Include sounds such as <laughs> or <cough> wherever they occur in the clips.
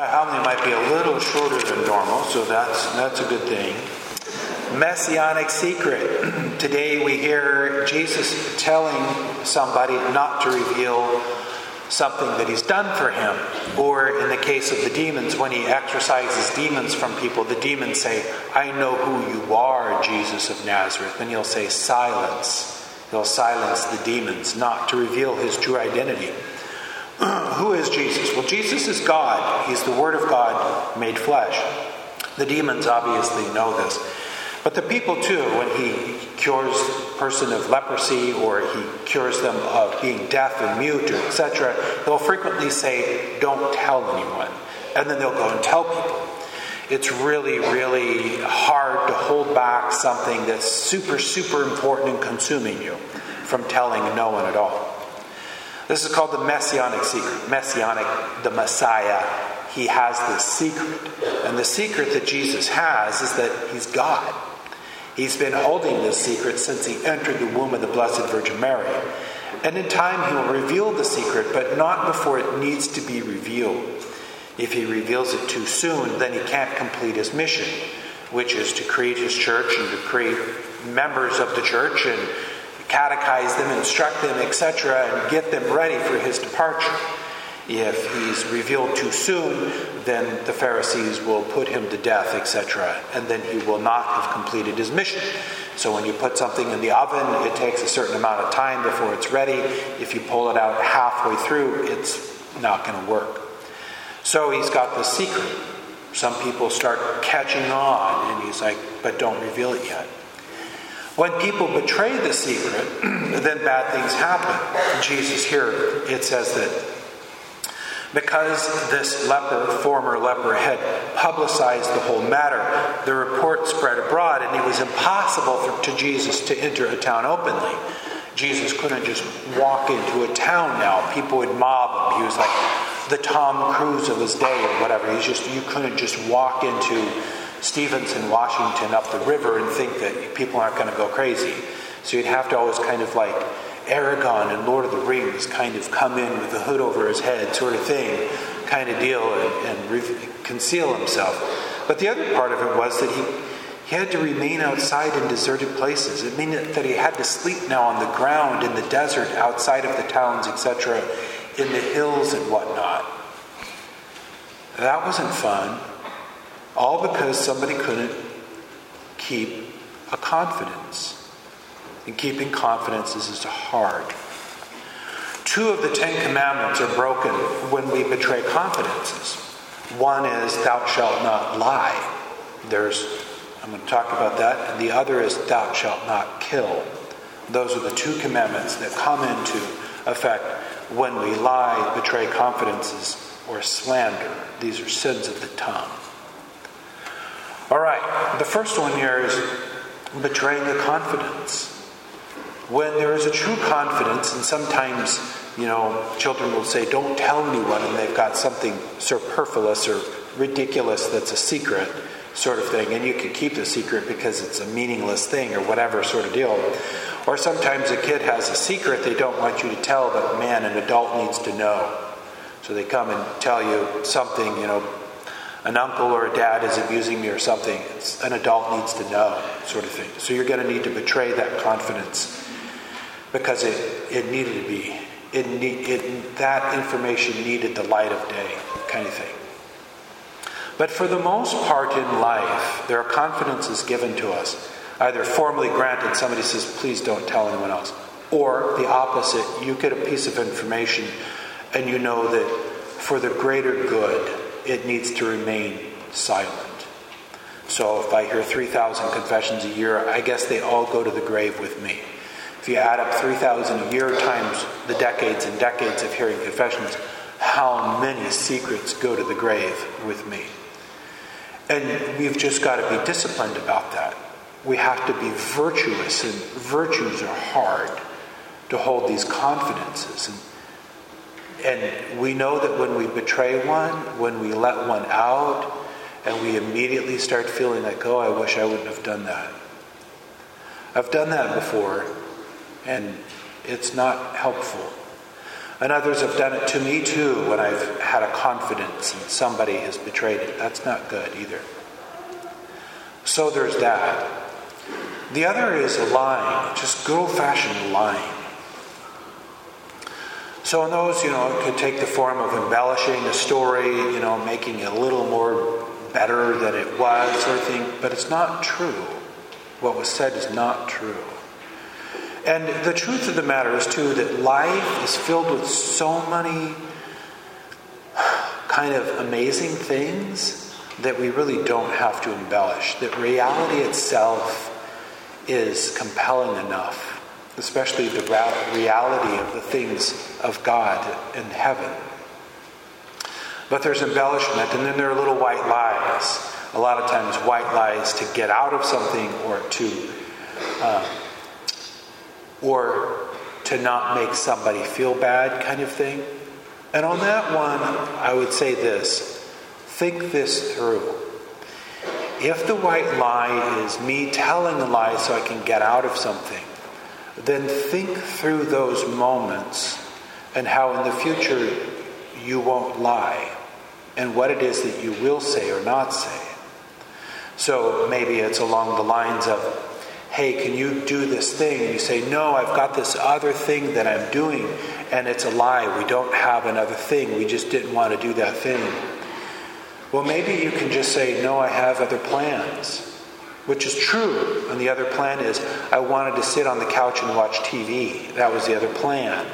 My homily might be a little shorter than normal, so that's, that's a good thing. Messianic secret. <clears throat> Today we hear Jesus telling somebody not to reveal something that he's done for him. Or in the case of the demons, when he exorcises demons from people, the demons say, I know who you are, Jesus of Nazareth. And he'll say, Silence. He'll silence the demons, not to reveal his true identity. Who is Jesus? Well, Jesus is God. He's the Word of God made flesh. The demons obviously know this. But the people too, when he cures a person of leprosy or he cures them of being deaf and mute, etc., they'll frequently say, Don't tell anyone. And then they'll go and tell people. It's really, really hard to hold back something that's super, super important and consuming you from telling no one at all. This is called the messianic secret. Messianic, the Messiah, he has this secret. And the secret that Jesus has is that he's God. He's been holding this secret since he entered the womb of the Blessed Virgin Mary. And in time, he will reveal the secret, but not before it needs to be revealed. If he reveals it too soon, then he can't complete his mission, which is to create his church and to create members of the church and catechize them, instruct them, etc., and get them ready for his departure. If he's revealed too soon, then the Pharisees will put him to death, etc., and then he will not have completed his mission. So when you put something in the oven, it takes a certain amount of time before it's ready. If you pull it out halfway through, it's not going to work. So he's got the secret. Some people start catching on, and he's like, but don't reveal it yet. When people betray the secret, <clears throat> then bad things happen. Jesus here, it says that because this leper, former leper, had publicized the whole matter, the report spread abroad, and it was impossible for, to Jesus to enter a town openly. Jesus couldn't just walk into a town now. People would mob him. He was like the Tom Cruise of his day or whatever. He's just you couldn't just walk into Stevenson, Washington, up the river and think that people aren't going to go crazy. So you'd have to always kind of like Aragorn and Lord of the Rings kind of come in with the hood over his head, sort of thing, kind of deal, and, and re- conceal himself. But the other part of it was that he, he had to remain outside in deserted places. It meant that he had to sleep now on the ground in the desert outside of the towns, etc., in the hills and whatnot. That wasn't fun. All because somebody couldn't keep a confidence. And keeping confidence is hard. Two of the Ten Commandments are broken when we betray confidences. One is, Thou shalt not lie. There's, I'm going to talk about that. And the other is, Thou shalt not kill. Those are the two commandments that come into effect when we lie, betray confidences, or slander. These are sins of the tongue. All right, the first one here is betraying a confidence. When there is a true confidence, and sometimes, you know, children will say, Don't tell anyone, and they've got something superfluous or ridiculous that's a secret, sort of thing, and you can keep the secret because it's a meaningless thing or whatever sort of deal. Or sometimes a kid has a secret they don't want you to tell, but man, an adult needs to know. So they come and tell you something, you know, an uncle or a dad is abusing me or something, it's, an adult needs to know, sort of thing. So you're going to need to betray that confidence because it, it needed to be, it, need, it, that information needed the light of day, kind of thing. But for the most part in life, there are confidences given to us, either formally granted, somebody says, please don't tell anyone else, or the opposite, you get a piece of information and you know that for the greater good, it needs to remain silent. So if I hear 3,000 confessions a year, I guess they all go to the grave with me. If you add up 3,000 a year times the decades and decades of hearing confessions, how many secrets go to the grave with me? And we've just got to be disciplined about that. We have to be virtuous, and virtues are hard to hold these confidences. And and we know that when we betray one, when we let one out, and we immediately start feeling like, oh, I wish I wouldn't have done that. I've done that before, and it's not helpful. And others have done it to me too when I've had a confidence and somebody has betrayed it. That's not good either. So there's that. The other is lying, just good old fashioned lying. So in those, you know, it could take the form of embellishing a story, you know, making it a little more better than it was, sort of thing. But it's not true. What was said is not true. And the truth of the matter is, too, that life is filled with so many kind of amazing things that we really don't have to embellish. That reality itself is compelling enough, especially the reality of the things of God in heaven. But there's embellishment, and then there are little white lies. A lot of times, white lies to get out of something or to. Uh, or to not make somebody feel bad, kind of thing. And on that one, I would say this think this through. If the white lie is me telling a lie so I can get out of something, then think through those moments and how in the future you won't lie and what it is that you will say or not say. So maybe it's along the lines of, hey, can you do this thing? And you say, no, I've got this other thing that I'm doing, and it's a lie. We don't have another thing. We just didn't want to do that thing. Well, maybe you can just say, no, I have other plans, which is true. And the other plan is, I wanted to sit on the couch and watch TV. That was the other plan.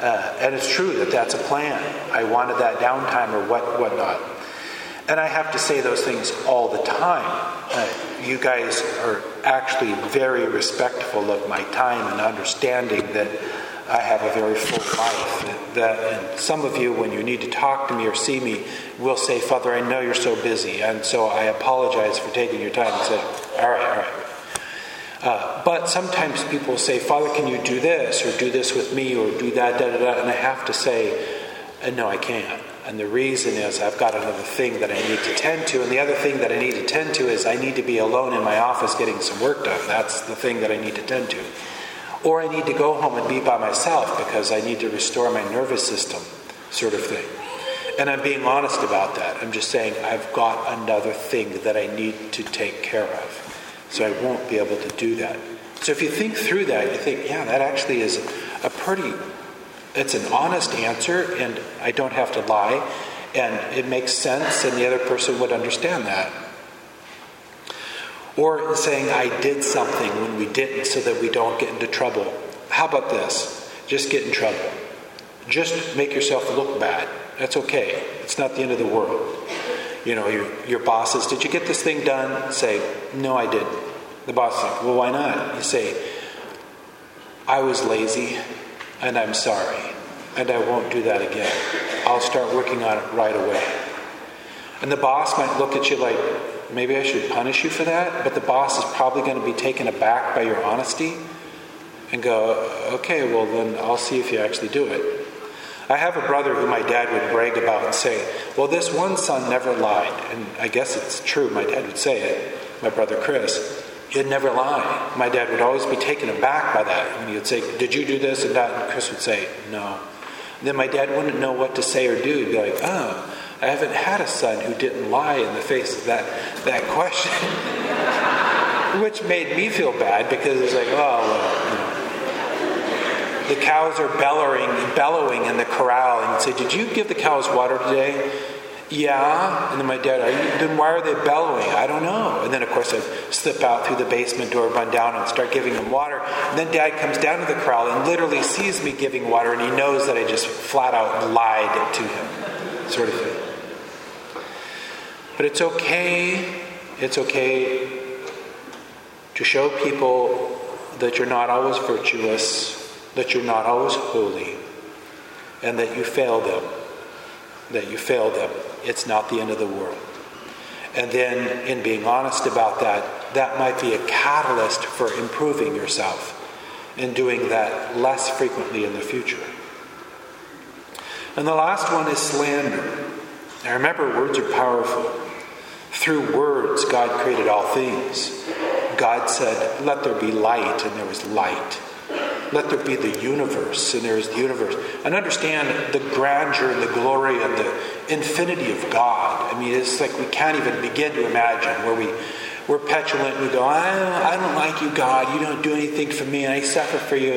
Uh, and it's true that that's a plan. I wanted that downtime or what whatnot. And I have to say those things all the time. Uh, you guys are actually very respectful of my time and understanding that I have a very full life. That, and some of you, when you need to talk to me or see me, will say, Father, I know you're so busy, and so I apologize for taking your time and say, All right, all right. Uh, but sometimes people say, Father, can you do this or do this with me or do that, da da da, and I have to say, uh, No, I can't. And the reason is I've got another thing that I need to tend to. And the other thing that I need to tend to is I need to be alone in my office getting some work done. That's the thing that I need to tend to. Or I need to go home and be by myself because I need to restore my nervous system, sort of thing. And I'm being honest about that. I'm just saying I've got another thing that I need to take care of. So I won't be able to do that. So if you think through that, you think, yeah, that actually is a pretty it's an honest answer, and I don't have to lie, and it makes sense, and the other person would understand that. Or saying, I did something when we didn't so that we don't get into trouble. How about this? Just get in trouble. Just make yourself look bad. That's okay. It's not the end of the world. You know, your, your boss says, Did you get this thing done? Say, No, I didn't. The boss says, Well, why not? You say, I was lazy and I'm sorry, and I won't do that again. I'll start working on it right away. And the boss might look at you like, maybe I should punish you for that, but the boss is probably going to be taken aback by your honesty and go, okay, well, then I'll see if you actually do it. I have a brother who my dad would brag about and say, Well, this one son never lied. And I guess it's true, my dad would say it, my brother Chris. He'd never lie. My dad would always be taken aback by that. And he would say, Did you do this and that? And Chris would say, No. And then my dad wouldn't know what to say or do. He'd be like, Oh, I haven't had a son who didn't lie in the face of that, that question. <laughs> Which made me feel bad because it's like, oh, well, you know. The cows are bellowing, bellowing in the corral, and say, Did you give the cows water today? Yeah. And then my dad, you, then why are they bellowing? I don't know. And then, of course, I slip out through the basement door, run down, and start giving them water. And then dad comes down to the corral and literally sees me giving water, and he knows that I just flat out lied to him, sort of thing. But it's okay. It's okay to show people that you're not always virtuous, that you're not always holy, and that you fail them. That you fail them it's not the end of the world. And then, in being honest about that, that might be a catalyst for improving yourself and doing that less frequently in the future. And the last one is slander. Now remember, words are powerful. Through words, God created all things. God said, Let there be light, and there was light. let there be the universe, and there is the universe. And understand the grandeur and the glory and the infinity of God. I mean, it's like we can't even begin to imagine where we we're petulant and we go, I don't, I don't like you, God. You don't do anything for me, and I suffer for you.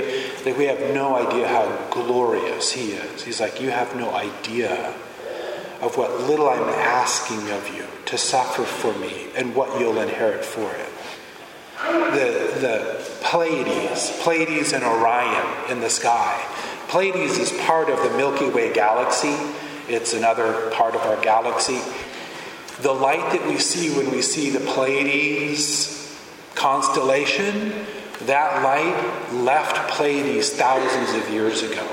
Like we have no idea how glorious He is. He's like, You have no idea of what little I'm asking of you to suffer for me and what you'll inherit for it. The, the Pleiades, Pleiades and Orion in the sky. Pleiades is part of the Milky Way galaxy. It's another part of our galaxy. The light that we see when we see the Pleiades constellation, that light left Pleiades thousands of years ago.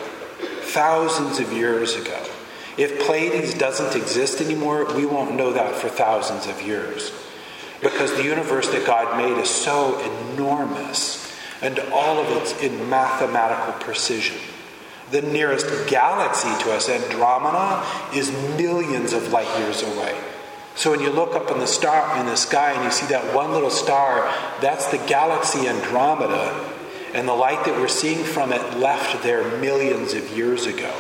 Thousands of years ago. If Pleiades doesn't exist anymore, we won't know that for thousands of years. Because the universe that God made is so enormous, and all of it's in mathematical precision. The nearest galaxy to us, Andromeda, is millions of light years away. So when you look up in the star in the sky and you see that one little star, that's the galaxy Andromeda, and the light that we're seeing from it left there millions of years ago.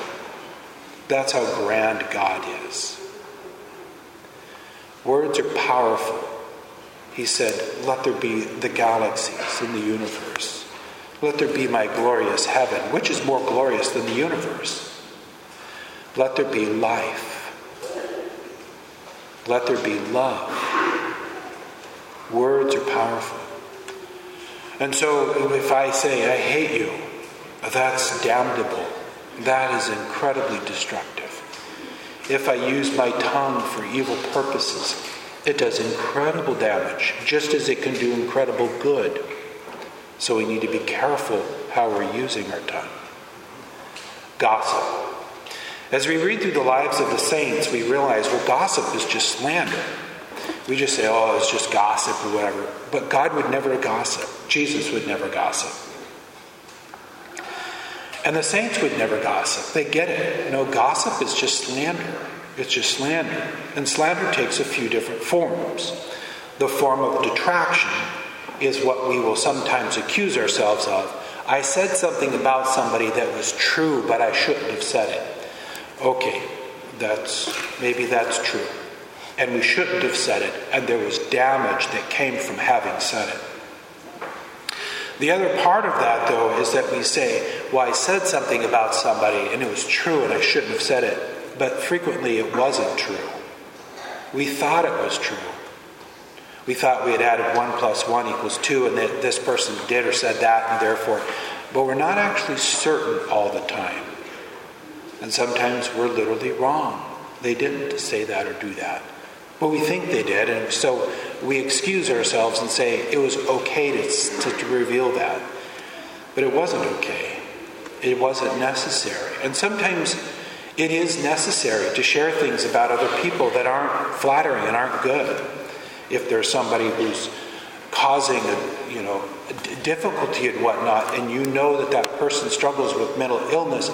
That's how grand God is. Words are powerful. He said, Let there be the galaxies in the universe. Let there be my glorious heaven, which is more glorious than the universe. Let there be life. Let there be love. Words are powerful. And so if I say, I hate you, that's damnable. That is incredibly destructive. If I use my tongue for evil purposes, it does incredible damage, just as it can do incredible good. So we need to be careful how we're using our tongue. Gossip. As we read through the lives of the saints, we realize, well, gossip is just slander. We just say, oh, it's just gossip or whatever. But God would never gossip. Jesus would never gossip. And the saints would never gossip. They get it. No, gossip is just slander. It's just slander. And slander takes a few different forms. The form of detraction is what we will sometimes accuse ourselves of. I said something about somebody that was true, but I shouldn't have said it okay, that's maybe that's true. And we shouldn't have said it, and there was damage that came from having said it. The other part of that, though, is that we say, well, I said something about somebody and it was true and I shouldn't have said it, but frequently it wasn't true. We thought it was true. We thought we had added 1 plus 1 equals 2 and that this person did or said that and therefore, but we're not actually certain all the time. And sometimes we're literally wrong. They didn't say that or do that. But we think they did, and so we excuse ourselves and say it was okay to, to, to reveal that. But it wasn't okay. It wasn't necessary. And sometimes it is necessary to share things about other people that aren't flattering and aren't good. If there's somebody who's causing a, you know difficulty and whatnot, and you know that that person struggles with mental illness,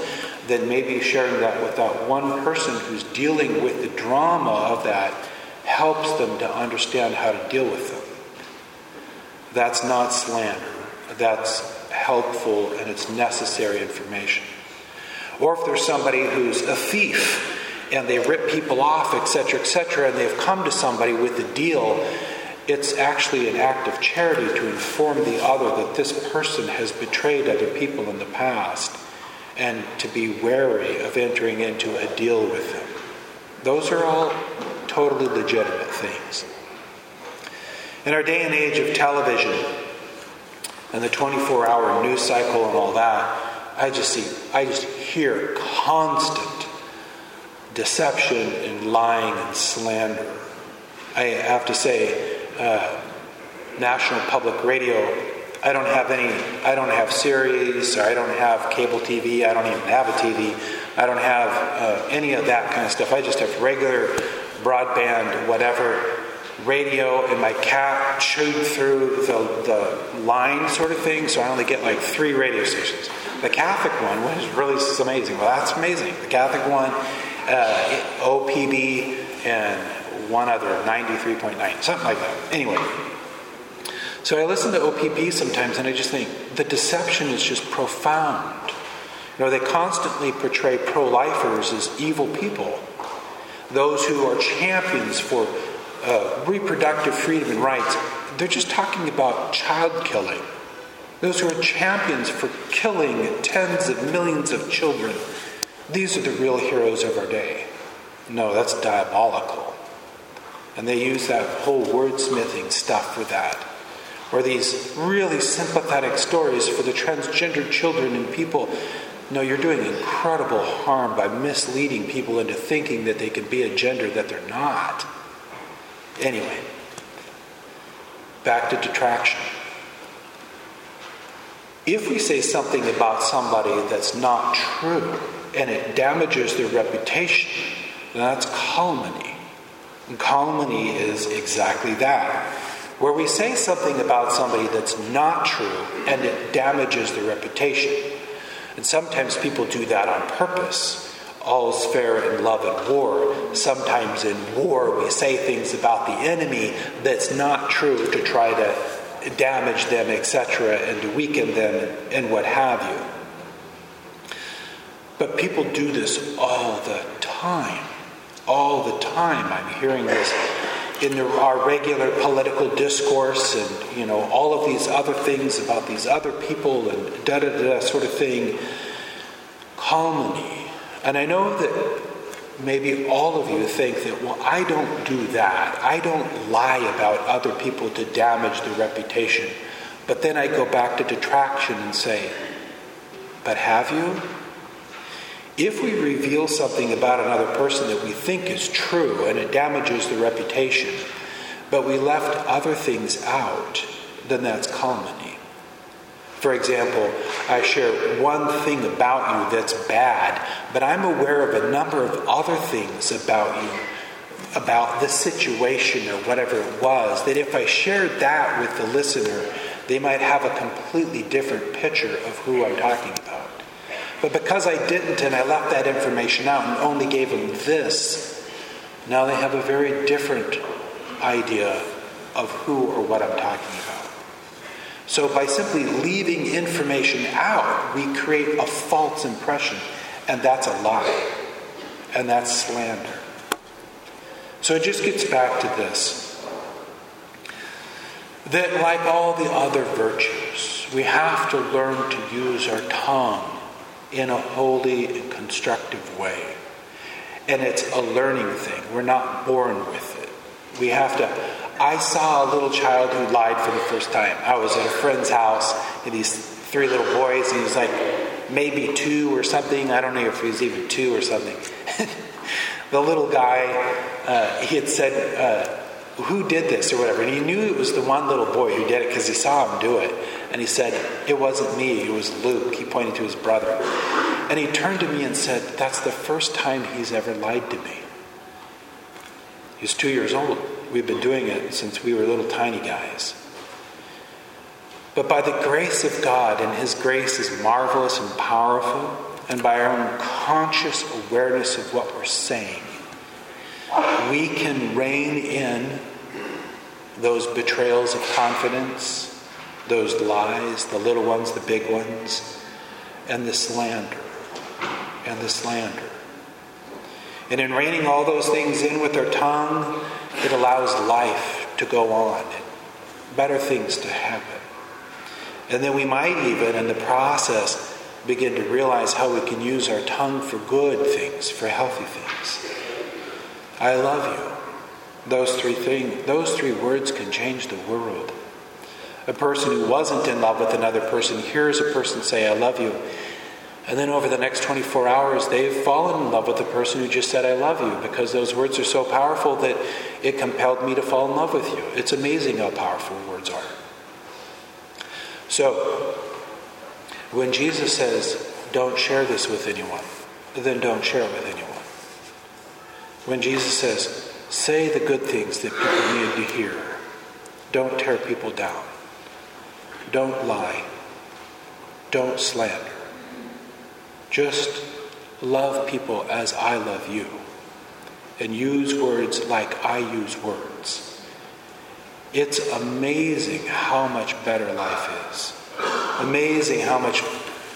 then maybe sharing that with that one person who's dealing with the drama of that helps them to understand how to deal with them. That's not slander. That's helpful and it's necessary information. Or if there's somebody who's a thief and they rip people off, etc., etc., and they've come to somebody with a deal, it's actually an act of charity to inform the other that this person has betrayed other people in the past and to be wary of entering into a deal with them. Those are all totally legitimate things. In our day and age of television and the 24 hour news cycle and all that, I just see, I just hear constant deception and lying and slander. I have to say, uh, National Public Radio I don't have any, I don't have Sirius, or I don't have cable TV, I don't even have a TV, I don't have uh, any of that kind of stuff. I just have regular broadband, whatever, radio, and my cat chewed through the, the line sort of thing, so I only get like three radio stations. The Catholic one, which is really amazing. Well, that's amazing. The Catholic one, uh, OPB, and one other, 93.9, something like that. Anyway, So I listen to OPB sometimes and I just think the deception is just profound. You know, they constantly portray pro lifers as evil people, those who are champions for uh, reproductive freedom and rights. They're just talking about child killing. Those who are champions for killing tens of millions of children. These are the real heroes of our day. No, that's diabolical. And they use that whole wordsmithing stuff for that. Or these really sympathetic stories for the transgender children and people. No, you're doing incredible harm by misleading people into thinking that they can be a gender that they're not. Anyway, back to detraction. If we say something about somebody that's not true and it damages their reputation, then that's calumny. And calumny is exactly that. Where we say something about somebody that's not true and it damages their reputation. And sometimes people do that on purpose. All's fair in love and war. Sometimes in war, we say things about the enemy that's not true to try to damage them, etc., and to weaken them and what have you. But people do this all the time all the time. I'm hearing this in the, our regular political discourse and, you know, all of these other things about these other people and da da da sort of thing. Calumny. And I know that maybe all of you think that, well, I don't do that. I don't lie about other people to damage their reputation. But then I go back to detraction and say, but have you? If we reveal something about another person that we think is true and it damages the reputation, but we left other things out, then that's calumny. For example, I share one thing about you that's bad, but I'm aware of a number of other things about you, about the situation or whatever it was, that if I shared that with the listener, they might have a completely different picture of who I'm talking about. But because I didn't and I left that information out and only gave them this, now they have a very different idea of who or what I'm talking about. So by simply leaving information out, we create a false impression, and that's a lie, and that's slander. So it just gets back to this that, like all the other virtues, we have to learn to use our tongue in a holy and constructive way. And it's a learning thing. We're not born with it. We have to. I saw a little child who lied for the first time. I was at a friend's house, and these three little boys, and he was like maybe two or something. I don't know if he was even two or something. <laughs> the little guy, uh, he had said, uh, Who did this or whatever? And he knew it was the one little boy who did it because he saw him do it. And he said, It wasn't me, it was Luke. He pointed to his brother. And he turned to me and said, That's the first time he's ever lied to me. He's two years old. We've been doing it since we were little tiny guys. But by the grace of God, and His grace is marvelous and powerful, and by our own conscious awareness of what we're saying, we can rein in those betrayals of confidence, those lies, the little ones, the big ones, and the slander, and the slander. And in reining all those things in with our tongue, it allows life to go on, better things to happen. And then we might even, in the process, begin to realize how we can use our tongue for good things, for healthy things. I love you. Those three things, those three words can change the world. A person who wasn't in love with another person hears a person say, I love you. And then over the next 24 hours, they've fallen in love with the person who just said, I love you, because those words are so powerful that it compelled me to fall in love with you. It's amazing how powerful words are. So, when Jesus says, Don't share this with anyone, then don't share it with anyone. When Jesus says, say the good things that people need to hear, don't tear people down, don't lie, don't slander, just love people as I love you, and use words like I use words. It's amazing how much better life is. Amazing how much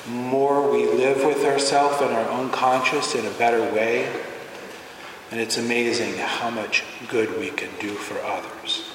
more we live with ourselves and our own conscience in a better way and it's amazing how much good we can do for others.